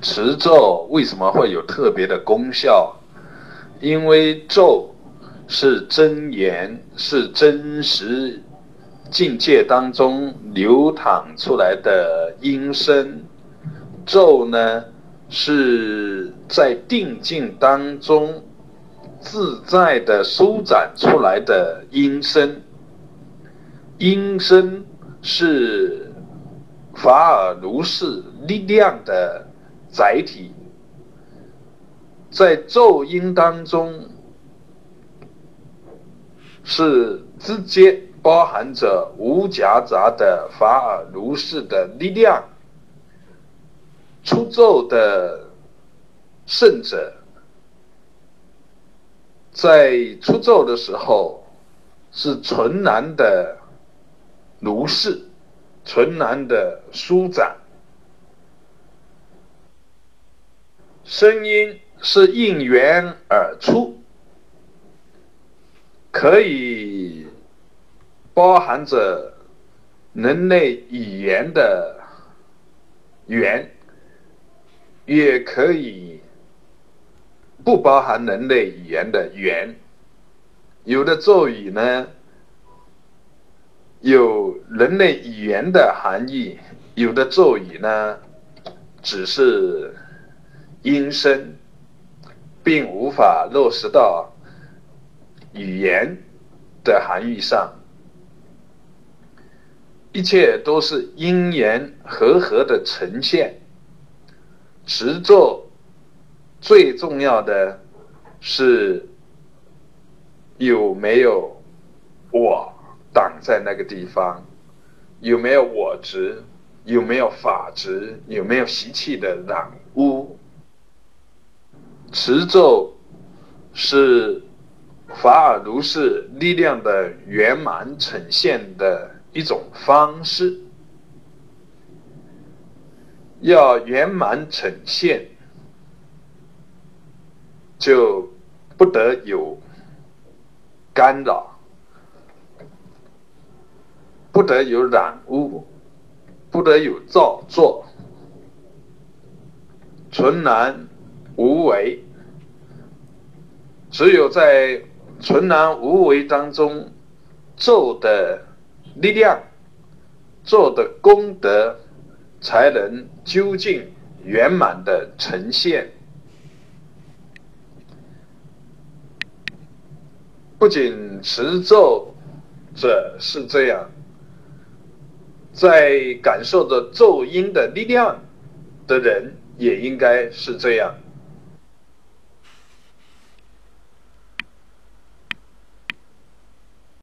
持咒为什么会有特别的功效？因为咒是真言，是真实境界当中流淌出来的音声。咒呢，是在定境当中自在的舒展出来的音声。音声是法尔如是力量的载体。在咒音当中，是直接包含着无夹杂的法尔如是的力量。出咒的圣者，在出咒的时候，是纯然的如是，纯然的舒展，声音。是应缘而出，可以包含着人类语言的缘，也可以不包含人类语言的缘。有的咒语呢，有人类语言的含义；有的咒语呢，只是音声。并无法落实到语言的含义上，一切都是因缘和合的呈现。持咒最重要的是有没有我挡在那个地方，有没有我执，有没有法执，有没有习气的染污。持咒是法尔如是力量的圆满呈现的一种方式，要圆满呈现，就不得有干扰，不得有染污，不得有造作，纯然。无为，只有在纯然无为当中，做的力量、做的功德，才能究竟圆满的呈现。不仅持咒者是这样，在感受着咒音的力量的人，也应该是这样。